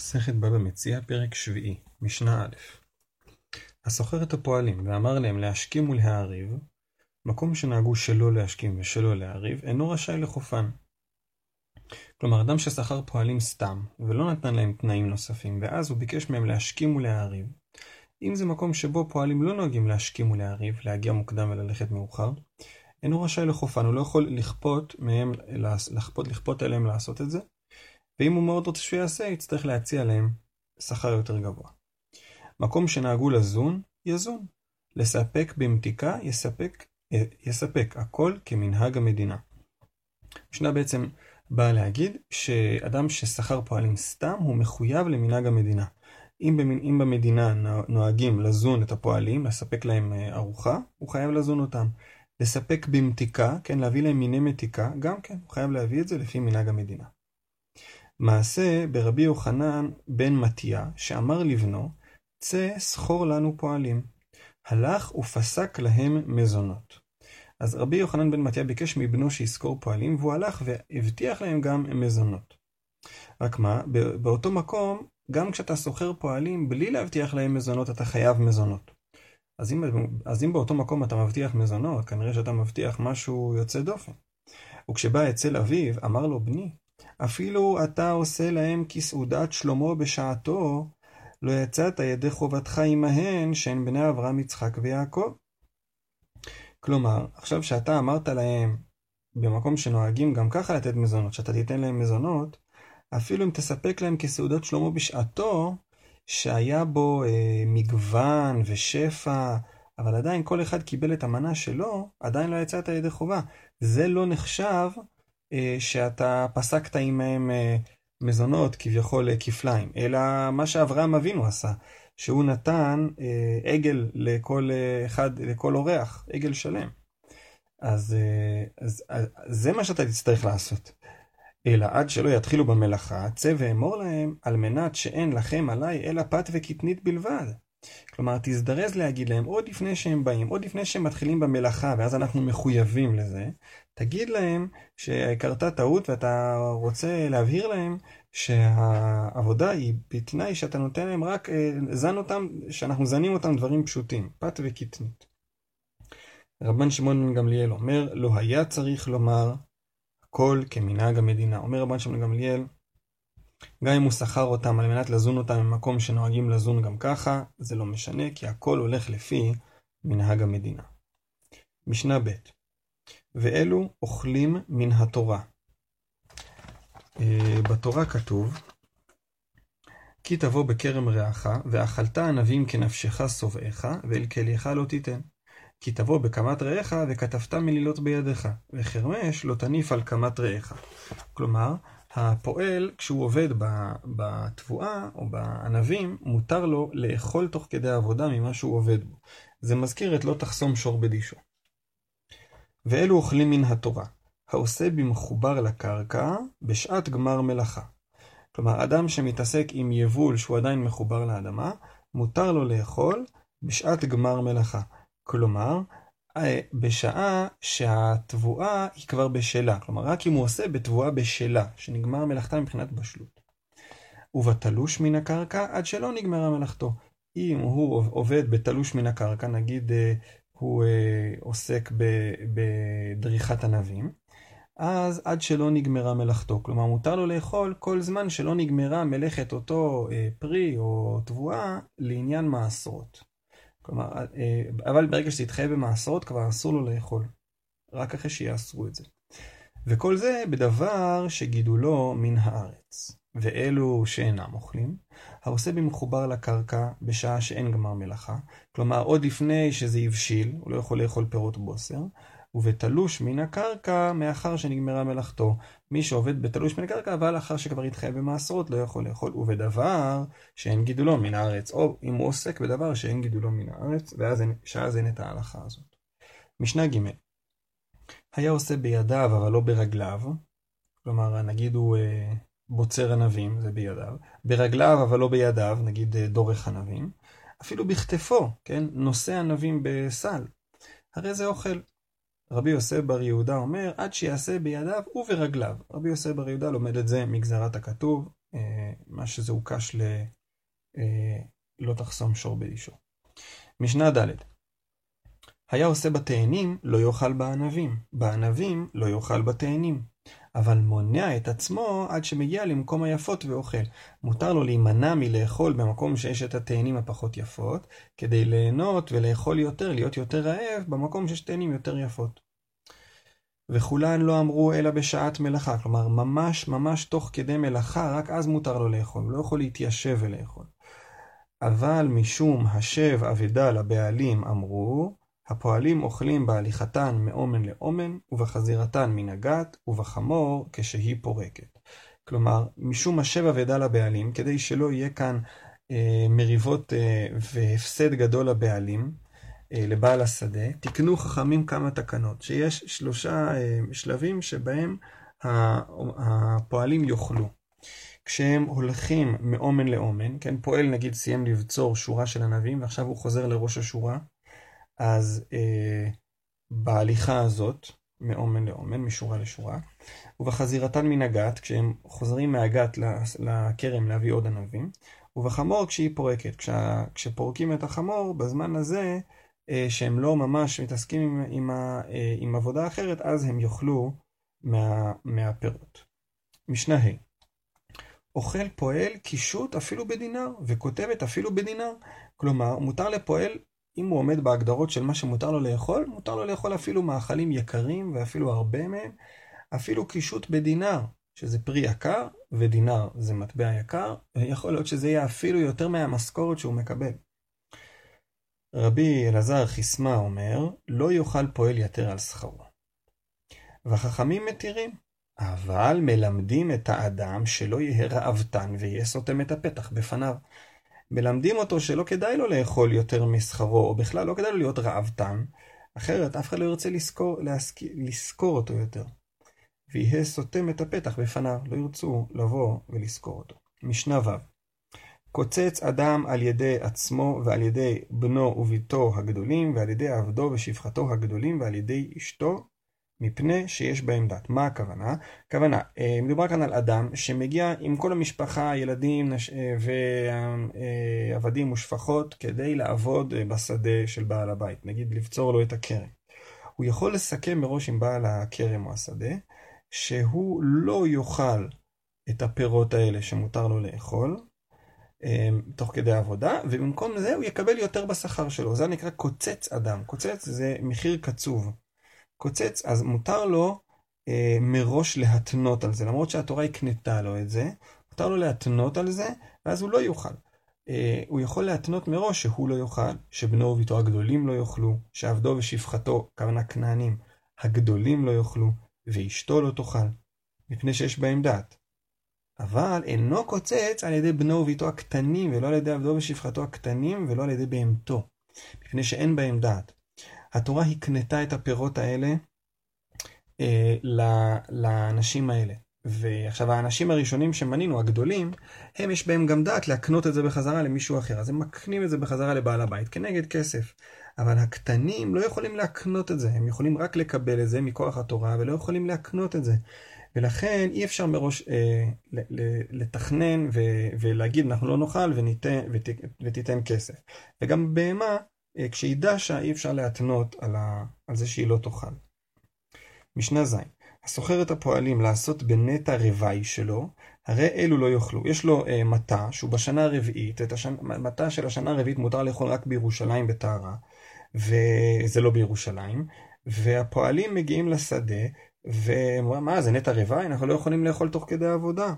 מסכת בבא מציע, פרק שביעי, משנה א' הסוחר את הפועלים ואמר להם להשכים ולהעריב, מקום שנהגו שלא להשכים ושלא להעריב, אינו רשאי לחופן. כלומר, אדם ששכר פועלים סתם, ולא נתן להם תנאים נוספים, ואז הוא ביקש מהם להשכים ולהעריב, אם זה מקום שבו פועלים לא נוהגים להשכים ולהעריב, להגיע מוקדם וללכת מאוחר, אינו רשאי לחופן, הוא לא יכול לכפות מהם, לכפות, לכפות עליהם לעשות את זה, ואם הוא מאוד רוצה שהוא יעשה, יצטרך להציע להם שכר יותר גבוה. מקום שנהגו לזון, יזון. לספק במתיקה, יספק, יספק. הכל כמנהג המדינה. משנה בעצם באה להגיד שאדם ששכר פועלים סתם, הוא מחויב למנהג המדינה. אם, במ... אם במדינה נוהגים לזון את הפועלים, לספק להם אה, ארוחה, הוא חייב לזון אותם. לספק במתיקה, כן, להביא להם מיני מתיקה, גם כן, הוא חייב להביא את זה לפי מנהג המדינה. מעשה ברבי יוחנן בן מתיה, שאמר לבנו, צא סחור לנו פועלים. הלך ופסק להם מזונות. אז רבי יוחנן בן מתיה ביקש מבנו שישכור פועלים, והוא הלך והבטיח להם גם מזונות. רק מה, באותו מקום, גם כשאתה שוכר פועלים בלי להבטיח להם מזונות, אתה חייב מזונות. אז אם, אז אם באותו מקום אתה מבטיח מזונות, כנראה שאתה מבטיח משהו יוצא דופן. וכשבא אצל אביו, אמר לו, בני, אפילו אתה עושה להם כסעודת שלמה בשעתו, לא יצאת ידי חובתך עמהן, שהן בני אברהם, יצחק ויעקב. כלומר, עכשיו שאתה אמרת להם, במקום שנוהגים גם ככה לתת מזונות, שאתה תיתן להם מזונות, אפילו אם תספק להם כסעודת שלמה בשעתו, שהיה בו אה, מגוון ושפע, אבל עדיין כל אחד קיבל את המנה שלו, עדיין לא יצאת ידי חובה. זה לא נחשב שאתה פסקת עמהם אה, מזונות כביכול אה, כפליים, אלא מה שאברהם אבינו עשה, שהוא נתן עגל לכל אחד, לכל אורח, עגל שלם. אז, אז, אז זה מה שאתה תצטרך לעשות. אלא עד שלא יתחילו במלאכה, צא ואמור להם, על מנת שאין לכם עליי אלא פת וקטנית בלבד. כלומר, תזדרז להגיד להם עוד לפני שהם באים, עוד לפני שהם מתחילים במלאכה, ואז אנחנו מחויבים לזה, תגיד להם שקרתה טעות ואתה רוצה להבהיר להם שהעבודה היא בתנאי שאתה נותן להם רק, אה, זן אותם, שאנחנו זנים אותם דברים פשוטים, פת וקטנית. רבן שמעון בן גמליאל אומר, לא היה צריך לומר הכל כמנהג המדינה. אומר רבן שמעון בן גמליאל, גם אם הוא שכר אותם על מנת לזון אותם במקום שנוהגים לזון גם ככה, זה לא משנה, כי הכל הולך לפי מנהג המדינה. משנה ב' ואלו אוכלים מן התורה. אה, בתורה כתוב, כי תבוא בכרם רעך, ואכלת ענבים כנפשך שובעך, ואל כליך לא תיתן. כי תבוא בקמת רעך, וכתבת מלילות בידיך, וחרמש לא תניף על קמת רעך. כלומר, הפועל, כשהוא עובד בתבואה או בענבים, מותר לו לאכול תוך כדי עבודה ממה שהוא עובד בו. זה מזכיר את לא תחסום שור בדישו. ואלו אוכלים מן התורה, העושה במחובר לקרקע בשעת גמר מלאכה. כלומר, אדם שמתעסק עם יבול שהוא עדיין מחובר לאדמה, מותר לו לאכול בשעת גמר מלאכה. כלומר, בשעה שהתבואה היא כבר בשלה. כלומר, רק אם הוא עושה בתבואה בשלה, שנגמר מלאכתה מבחינת בשלות. ובתלוש מן הקרקע עד שלא נגמרה מלאכתו. אם הוא עובד בתלוש מן הקרקע, נגיד אה, הוא אה, עוסק בדריכת ענבים, אז עד שלא נגמרה מלאכתו. כלומר, מותר לו לאכול כל זמן שלא נגמרה מלאכת אותו אה, פרי או תבואה לעניין מעשרות. כלומר, אה, אבל ברגע שזה יתחייב במעשרות, כבר אסור לו לאכול. רק אחרי שיאסרו את זה. וכל זה בדבר שגידולו מן הארץ. ואלו שאינם אוכלים, העושה במחובר לקרקע בשעה שאין גמר מלאכה, כלומר עוד לפני שזה הבשיל, הוא לא יכול לאכול פירות בוסר, ובתלוש מן הקרקע מאחר שנגמרה מלאכתו. מי שעובד בתלוש מן הקרקע, אבל לאחר שכבר התחייב במעשרות, לא יכול לאכול, ובדבר שאין גידולו מן הארץ, או אם הוא עוסק בדבר שאין גידולו מן הארץ, ואז אין, שאז אין את ההלכה הזאת. משנה ג' היה עושה בידיו אבל לא ברגליו, כלומר נגיד הוא אה, בוצר ענבים, זה בידיו, ברגליו אבל לא בידיו, נגיד אה, דורך ענבים, אפילו בכתפו, כן, נושא ענבים בסל, הרי זה אוכל. רבי יוסף בר יהודה אומר, עד שיעשה בידיו וברגליו. רבי יוסף בר יהודה לומד את זה מגזרת הכתוב, מה שזה הוקש ל... לא תחסום שור באישו. משנה ד' היה עושה בתאנים, לא יאכל בענבים, בענבים לא יאכל בתאנים. אבל מונע את עצמו עד שמגיע למקום היפות ואוכל. מותר לו להימנע מלאכול במקום שיש את התאנים הפחות יפות, כדי ליהנות ולאכול יותר, להיות יותר רעב, במקום שיש תאנים יותר יפות. וכולן לא אמרו אלא בשעת מלאכה, כלומר ממש ממש תוך כדי מלאכה, רק אז מותר לו לאכול, הוא לא יכול להתיישב ולאכול. אבל משום השב אבדה לבעלים אמרו, הפועלים אוכלים בהליכתן מאומן לאומן, ובחזירתן מן הגת, ובחמור כשהיא פורקת. כלומר, משום השב אבדה לבעלים, כדי שלא יהיה כאן אה, מריבות אה, והפסד גדול לבעלים, אה, לבעל השדה, תקנו חכמים כמה תקנות, שיש שלושה אה, שלבים שבהם הפועלים יאכלו. כשהם הולכים מאומן לאומן, כן, פועל נגיד סיים לבצור שורה של ענבים ועכשיו הוא חוזר לראש השורה, אז אה, בהליכה הזאת, מאומן לאומן, משורה לשורה, ובחזירתן מן הגת, כשהם חוזרים מהגת לכרם להביא עוד ענבים, ובחמור כשהיא פורקת. כשה, כשפורקים את החמור, בזמן הזה, אה, שהם לא ממש מתעסקים עם, עם, ה, אה, עם עבודה אחרת, אז הם יאכלו מה, מהפירות. משנה ה' אוכל פועל קישוט אפילו בדינר, וכותבת אפילו בדינר. כלומר, מותר לפועל, אם הוא עומד בהגדרות של מה שמותר לו לאכול, מותר לו לאכול אפילו מאכלים יקרים, ואפילו הרבה מהם, אפילו קישוט בדינר, שזה פרי יקר, ודינר זה מטבע יקר, ויכול להיות שזה יהיה אפילו יותר מהמשכורת שהוא מקבל. רבי אלעזר חיסמה אומר, לא יאכל פועל יתר על שכרו. והחכמים מתירים, אבל מלמדים את האדם שלא יהיה רעבתן ויהיה סותם את הפתח בפניו. מלמדים אותו שלא כדאי לו לאכול יותר משכרו, או בכלל לא כדאי לו להיות רעבתן, אחרת אף אחד לא ירצה לזכור, להזכיר, לזכור אותו יותר. ויהיה סותם את הפתח בפניו, לא ירצו לבוא ולזכור אותו. משנה ו' קוצץ אדם על ידי עצמו ועל ידי בנו וביתו הגדולים, ועל ידי עבדו ושפחתו הגדולים, ועל ידי אשתו מפני שיש בהם דת. מה הכוונה? הכוונה, אה, מדובר כאן על אדם שמגיע עם כל המשפחה, ילדים אה, ועבדים ושפחות כדי לעבוד אה, בשדה של בעל הבית, נגיד לבצור לו את הכרם. הוא יכול לסכם מראש עם בעל הכרם או השדה, שהוא לא יאכל את הפירות האלה שמותר לו לאכול, תוך כדי עבודה, ובמקום זה הוא יקבל יותר בשכר שלו. זה נקרא קוצץ אדם. קוצץ זה מחיר קצוב. קוצץ, אז מותר לו אה, מראש להתנות על זה, למרות שהתורה הקנתה לו את זה, מותר לו להתנות על זה, ואז הוא לא יאכל. אה, הוא יכול להתנות מראש שהוא לא יאכל, שבנו וביתו הגדולים לא יאכלו, שעבדו ושפחתו, כוונה כנענים, הגדולים לא יאכלו, ואשתו לא תאכל, מפני שיש בהם דעת. אבל אינו קוצץ על ידי בנו וביתו הקטנים, ולא על ידי עבדו ושפחתו הקטנים, ולא על ידי בהמתו, מפני שאין בהם דעת. התורה הקנתה את הפירות האלה אה, לאנשים האלה. ועכשיו האנשים הראשונים שמנינו, הגדולים, הם יש בהם גם דעת להקנות את זה בחזרה למישהו אחר. אז הם מקנים את זה בחזרה לבעל הבית כנגד כסף. אבל הקטנים לא יכולים להקנות את זה, הם יכולים רק לקבל את זה מכוח התורה ולא יכולים להקנות את זה. ולכן אי אפשר מראש אה, לתכנן ו- ולהגיד אנחנו לא נאכל וניתן, ות- ותיתן כסף. וגם בהמה כשהיא דשה אי אפשר להתנות על, ה... על זה שהיא לא תאכל. משנה ז' הסוחר את הפועלים לעשות בנטע רווי שלו, הרי אלו לא יאכלו. יש לו אה, מטע שהוא בשנה הרביעית, את השנ... מטע של השנה הרביעית מותר לאכול רק בירושלים בטהרה, וזה לא בירושלים, והפועלים מגיעים לשדה, ואומרים, מה זה נטע רווי? אנחנו לא יכולים לאכול תוך כדי עבודה.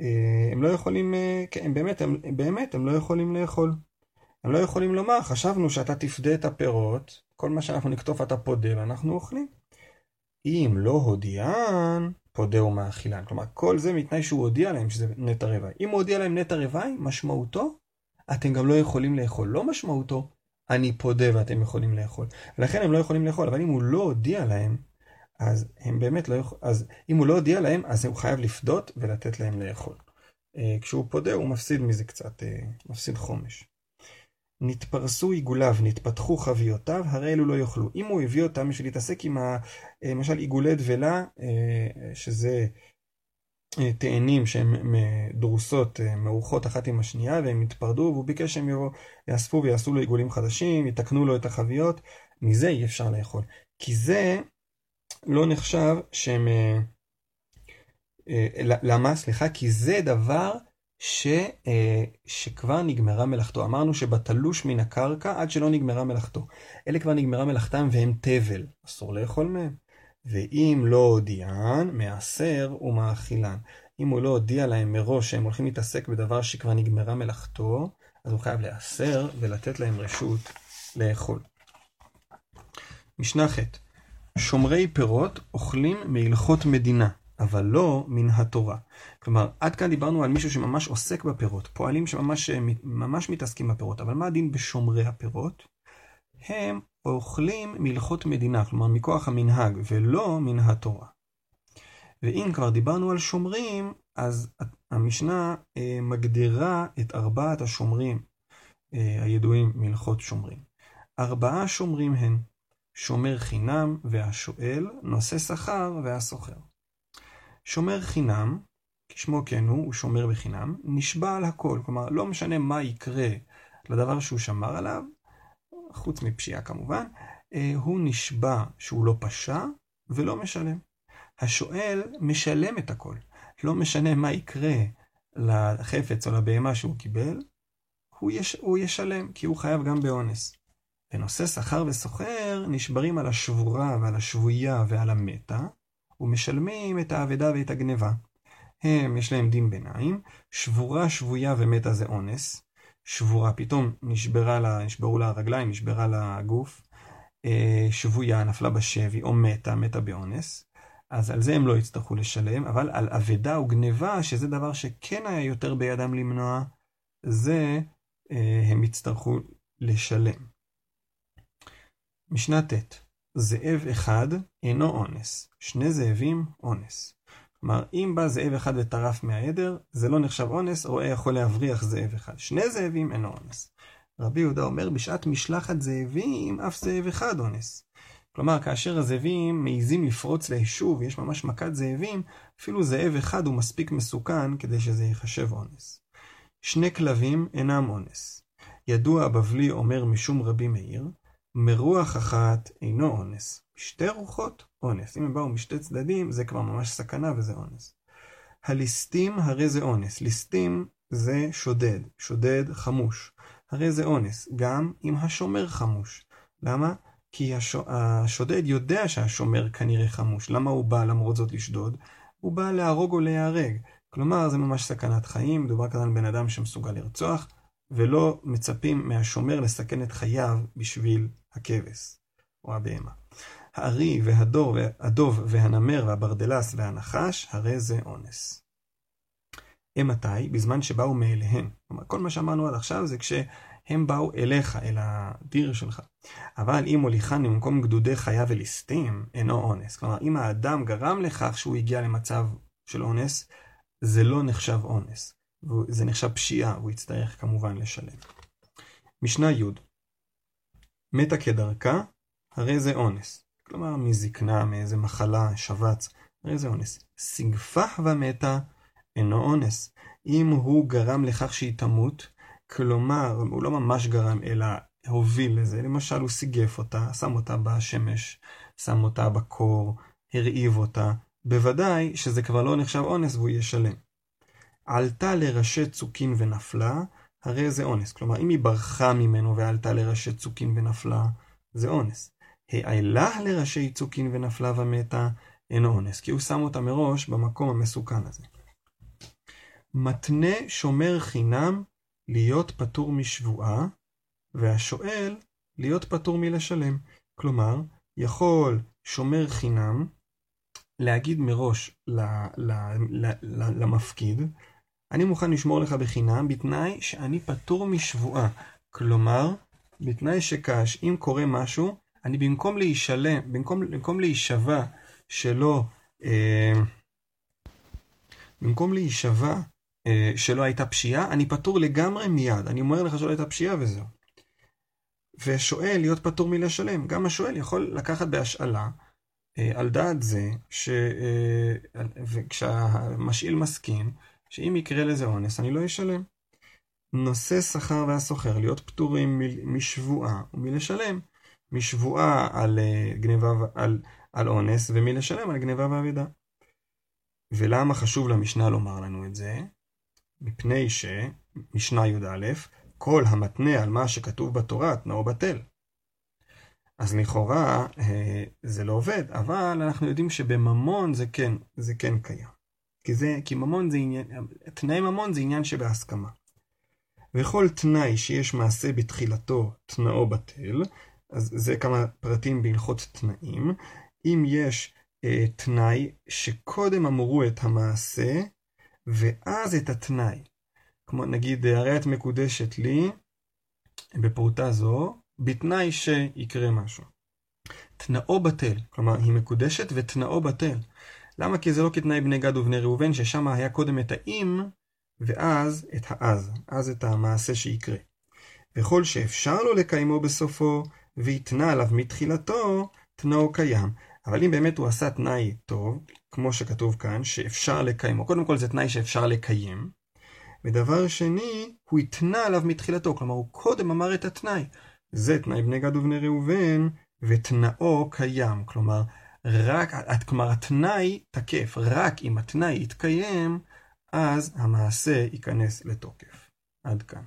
אה, הם לא יכולים, אה, כן, באמת, הם, באמת, הם לא יכולים לאכול. הם לא יכולים לומר, חשבנו שאתה תפדה את הפירות, כל מה שאנחנו נכתוב אתה פודה ואנחנו אוכלים. אם לא הודיען, פודה ומאכילן. כלומר, כל זה מתנאי שהוא הודיע להם שזה נטע רוואי. אם הוא הודיע להם נטע רוואי, משמעותו, אתם גם לא יכולים לאכול. לא משמעותו, אני פודה ואתם יכולים לאכול. ולכן הם לא יכולים לאכול, אבל אם הוא לא הודיע להם, אז הם באמת לא יכולים, אז אם הוא לא הודיע להם, אז הוא חייב לפדות ולתת להם לאכול. אה, כשהוא פודה הוא מפסיד מזה קצת, אה, מפסיד חומש. נתפרסו עיגוליו, נתפתחו חביותיו, הרי אלו לא יאכלו. אם הוא הביא אותם בשביל להתעסק עם, ה, אה, למשל, עיגולי דבלה, אה, שזה אה, תאנים שהן דרוסות, מעוכות אחת עם השנייה, והם התפרדו, והוא ביקש שהם יאספו ויעשו לו עיגולים חדשים, יתקנו לו את החביות, מזה אי אפשר לאכול. כי זה לא נחשב שהם... למה? סליחה, כי זה דבר ש, שכבר נגמרה מלאכתו. אמרנו שבתלוש מן הקרקע עד שלא נגמרה מלאכתו. אלה כבר נגמרה מלאכתם והם תבל, אסור לאכול מהם. ואם לא הודיען, מעשר ומאכילן. אם הוא לא הודיע להם מראש שהם הולכים להתעסק בדבר שכבר נגמרה מלאכתו, אז הוא חייב להיאסר ולתת להם רשות לאכול. משנה ח' שומרי פירות אוכלים מהלכות מדינה, אבל לא מן התורה. כלומר, עד כאן דיברנו על מישהו שממש עוסק בפירות, פועלים שממש ממש מתעסקים בפירות, אבל מה הדין בשומרי הפירות? הם אוכלים מלכות מדינה, כלומר מכוח המנהג, ולא מן התורה. ואם כבר דיברנו על שומרים, אז המשנה אה, מגדירה את ארבעת השומרים אה, הידועים מלכות שומרים. ארבעה שומרים הן שומר חינם והשואל, נושא שכר והסוחר. שומר חינם, כשמו כן הוא, הוא שומר בחינם, נשבע על הכל, כלומר לא משנה מה יקרה לדבר שהוא שמר עליו, חוץ מפשיעה כמובן, אה, הוא נשבע שהוא לא פשע ולא משלם. השואל משלם את הכל. לא משנה מה יקרה לחפץ או לבהמה שהוא קיבל, הוא, יש, הוא ישלם, כי הוא חייב גם באונס. בנושא שכר וסוחר נשברים על השבורה ועל השבויה ועל המתה, ומשלמים את האבדה ואת הגניבה. הם, יש להם דין ביניים, שבורה, שבויה ומתה זה אונס, שבורה, פתאום נשברה לה, נשברו לה הרגליים, נשברה לה הגוף, אה, שבויה, נפלה בשבי, או מתה, מתה באונס, אז על זה הם לא יצטרכו לשלם, אבל על אבדה וגניבה, שזה דבר שכן היה יותר בידם למנוע, זה אה, הם יצטרכו לשלם. משנה ט' זאב אחד אינו אונס, שני זאבים אונס. כלומר, אם בא זאב אחד וטרף מהעדר, זה לא נחשב אונס, רועה יכול להבריח זאב אחד. שני זאבים אין אונס. רבי יהודה אומר, בשעת משלחת זאבים, אף זאב אחד אונס. כלומר, כאשר הזאבים מעיזים לפרוץ ליישוב, יש ממש מכת זאבים, אפילו זאב אחד הוא מספיק מסוכן כדי שזה ייחשב אונס. שני כלבים אינם אונס. ידוע הבבלי אומר משום רבי מאיר, מרוח אחת אינו אונס. שתי רוחות, אונס. אם הם באו משתי צדדים, זה כבר ממש סכנה וזה אונס. הליסטים הרי זה אונס. ליסטים זה שודד, שודד חמוש. הרי זה אונס, גם אם השומר חמוש. למה? כי הש... השודד יודע שהשומר כנראה חמוש. למה הוא בא למרות זאת לשדוד? הוא בא להרוג או להיהרג. כלומר, זה ממש סכנת חיים, מדובר כאן על בן אדם שמסוגל לרצוח, ולא מצפים מהשומר לסכן את חייו בשביל הכבש או הבהמה. הארי והדוב והנמר והברדלס והנחש, הרי זה אונס. אימתי? בזמן שבאו מאליהם. כלומר, כל מה שאמרנו עד עכשיו זה כשהם באו אליך, אל הדיר שלך. אבל אם הוליכן ממקום גדודי חיה וליסטים, אינו אונס. כלומר, אם האדם גרם לכך שהוא הגיע למצב של אונס, זה לא נחשב אונס. זה נחשב פשיעה, הוא יצטרך כמובן לשלם. משנה י' מתה כדרכה, הרי זה אונס. כלומר, מזקנה, מאיזה מחלה, שבץ, הרי זה אונס. סגפח ומתה אינו אונס. אם הוא גרם לכך שהיא תמות, כלומר, הוא לא ממש גרם, אלא הוביל לזה, למשל הוא סיגף אותה, שם אותה בשמש, שם אותה בקור, הרעיב אותה, בוודאי שזה כבר לא נחשב אונס והוא ישלם. עלתה לראשי צוקין ונפלה, הרי זה אונס. כלומר, אם היא ברחה ממנו ועלתה לראשי צוקין ונפלה, זה אונס. העלה לראשי צוקין ונפלה ומתה, אין אונס, כי הוא שם אותה מראש במקום המסוכן הזה. מתנה שומר חינם להיות פטור משבועה, והשואל להיות פטור מלשלם. כלומר, יכול שומר חינם להגיד מראש למפקיד, אני מוכן לשמור לך בחינם בתנאי שאני פטור משבועה. כלומר, בתנאי שכש, אם קורה משהו, אני במקום להישלם, במקום, במקום להישבע שלא, אה, במקום להישבע אה, שלא הייתה פשיעה, אני פטור לגמרי מיד. אני אומר לך שלא הייתה פשיעה וזהו. ושואל להיות פטור מלשלם. גם השואל יכול לקחת בהשאלה על דעת זה, ש... וכשהמשאיל מסכים, שאם יקרה לזה אונס, אני לא אשלם. נושא שכר והסוחר להיות פטורים משבועה ומלשלם. משבועה על גניבה, על, על אונס ומלשלם על גניבה ואבידה. ולמה חשוב למשנה לומר לנו את זה? מפני שמשנה י"א, כל המתנה על מה שכתוב בתורה, תנאו בטל. אז לכאורה אה, זה לא עובד, אבל אנחנו יודעים שבממון זה כן, זה כן קיים. כי, זה, כי ממון זה עניין, תנאי ממון זה עניין שבהסכמה. וכל תנאי שיש מעשה בתחילתו תנאו בטל, אז זה כמה פרטים בהלכות תנאים. אם יש אה, תנאי שקודם אמרו את המעשה, ואז את התנאי. כמו נגיד, הרי את מקודשת לי בפרוטה זו, בתנאי שיקרה משהו. תנאו בטל, כלומר היא מקודשת ותנאו בטל. למה? כי זה לא כתנאי בני גד ובני ראובן, ששם היה קודם את האם, ואז את האז, אז את המעשה שיקרה. וכל שאפשר לו לקיימו בסופו, ויתנה עליו מתחילתו, תנאו קיים. אבל אם באמת הוא עשה תנאי טוב, כמו שכתוב כאן, שאפשר לקיימו, קודם כל זה תנאי שאפשר לקיים, ודבר שני, הוא התנה עליו מתחילתו, כלומר הוא קודם אמר את התנאי. זה תנאי בני גד ובני ראובן, ותנאו קיים, כלומר, רק, כלומר התנאי תקף, רק אם התנאי יתקיים, אז המעשה ייכנס לתוקף. עד כאן.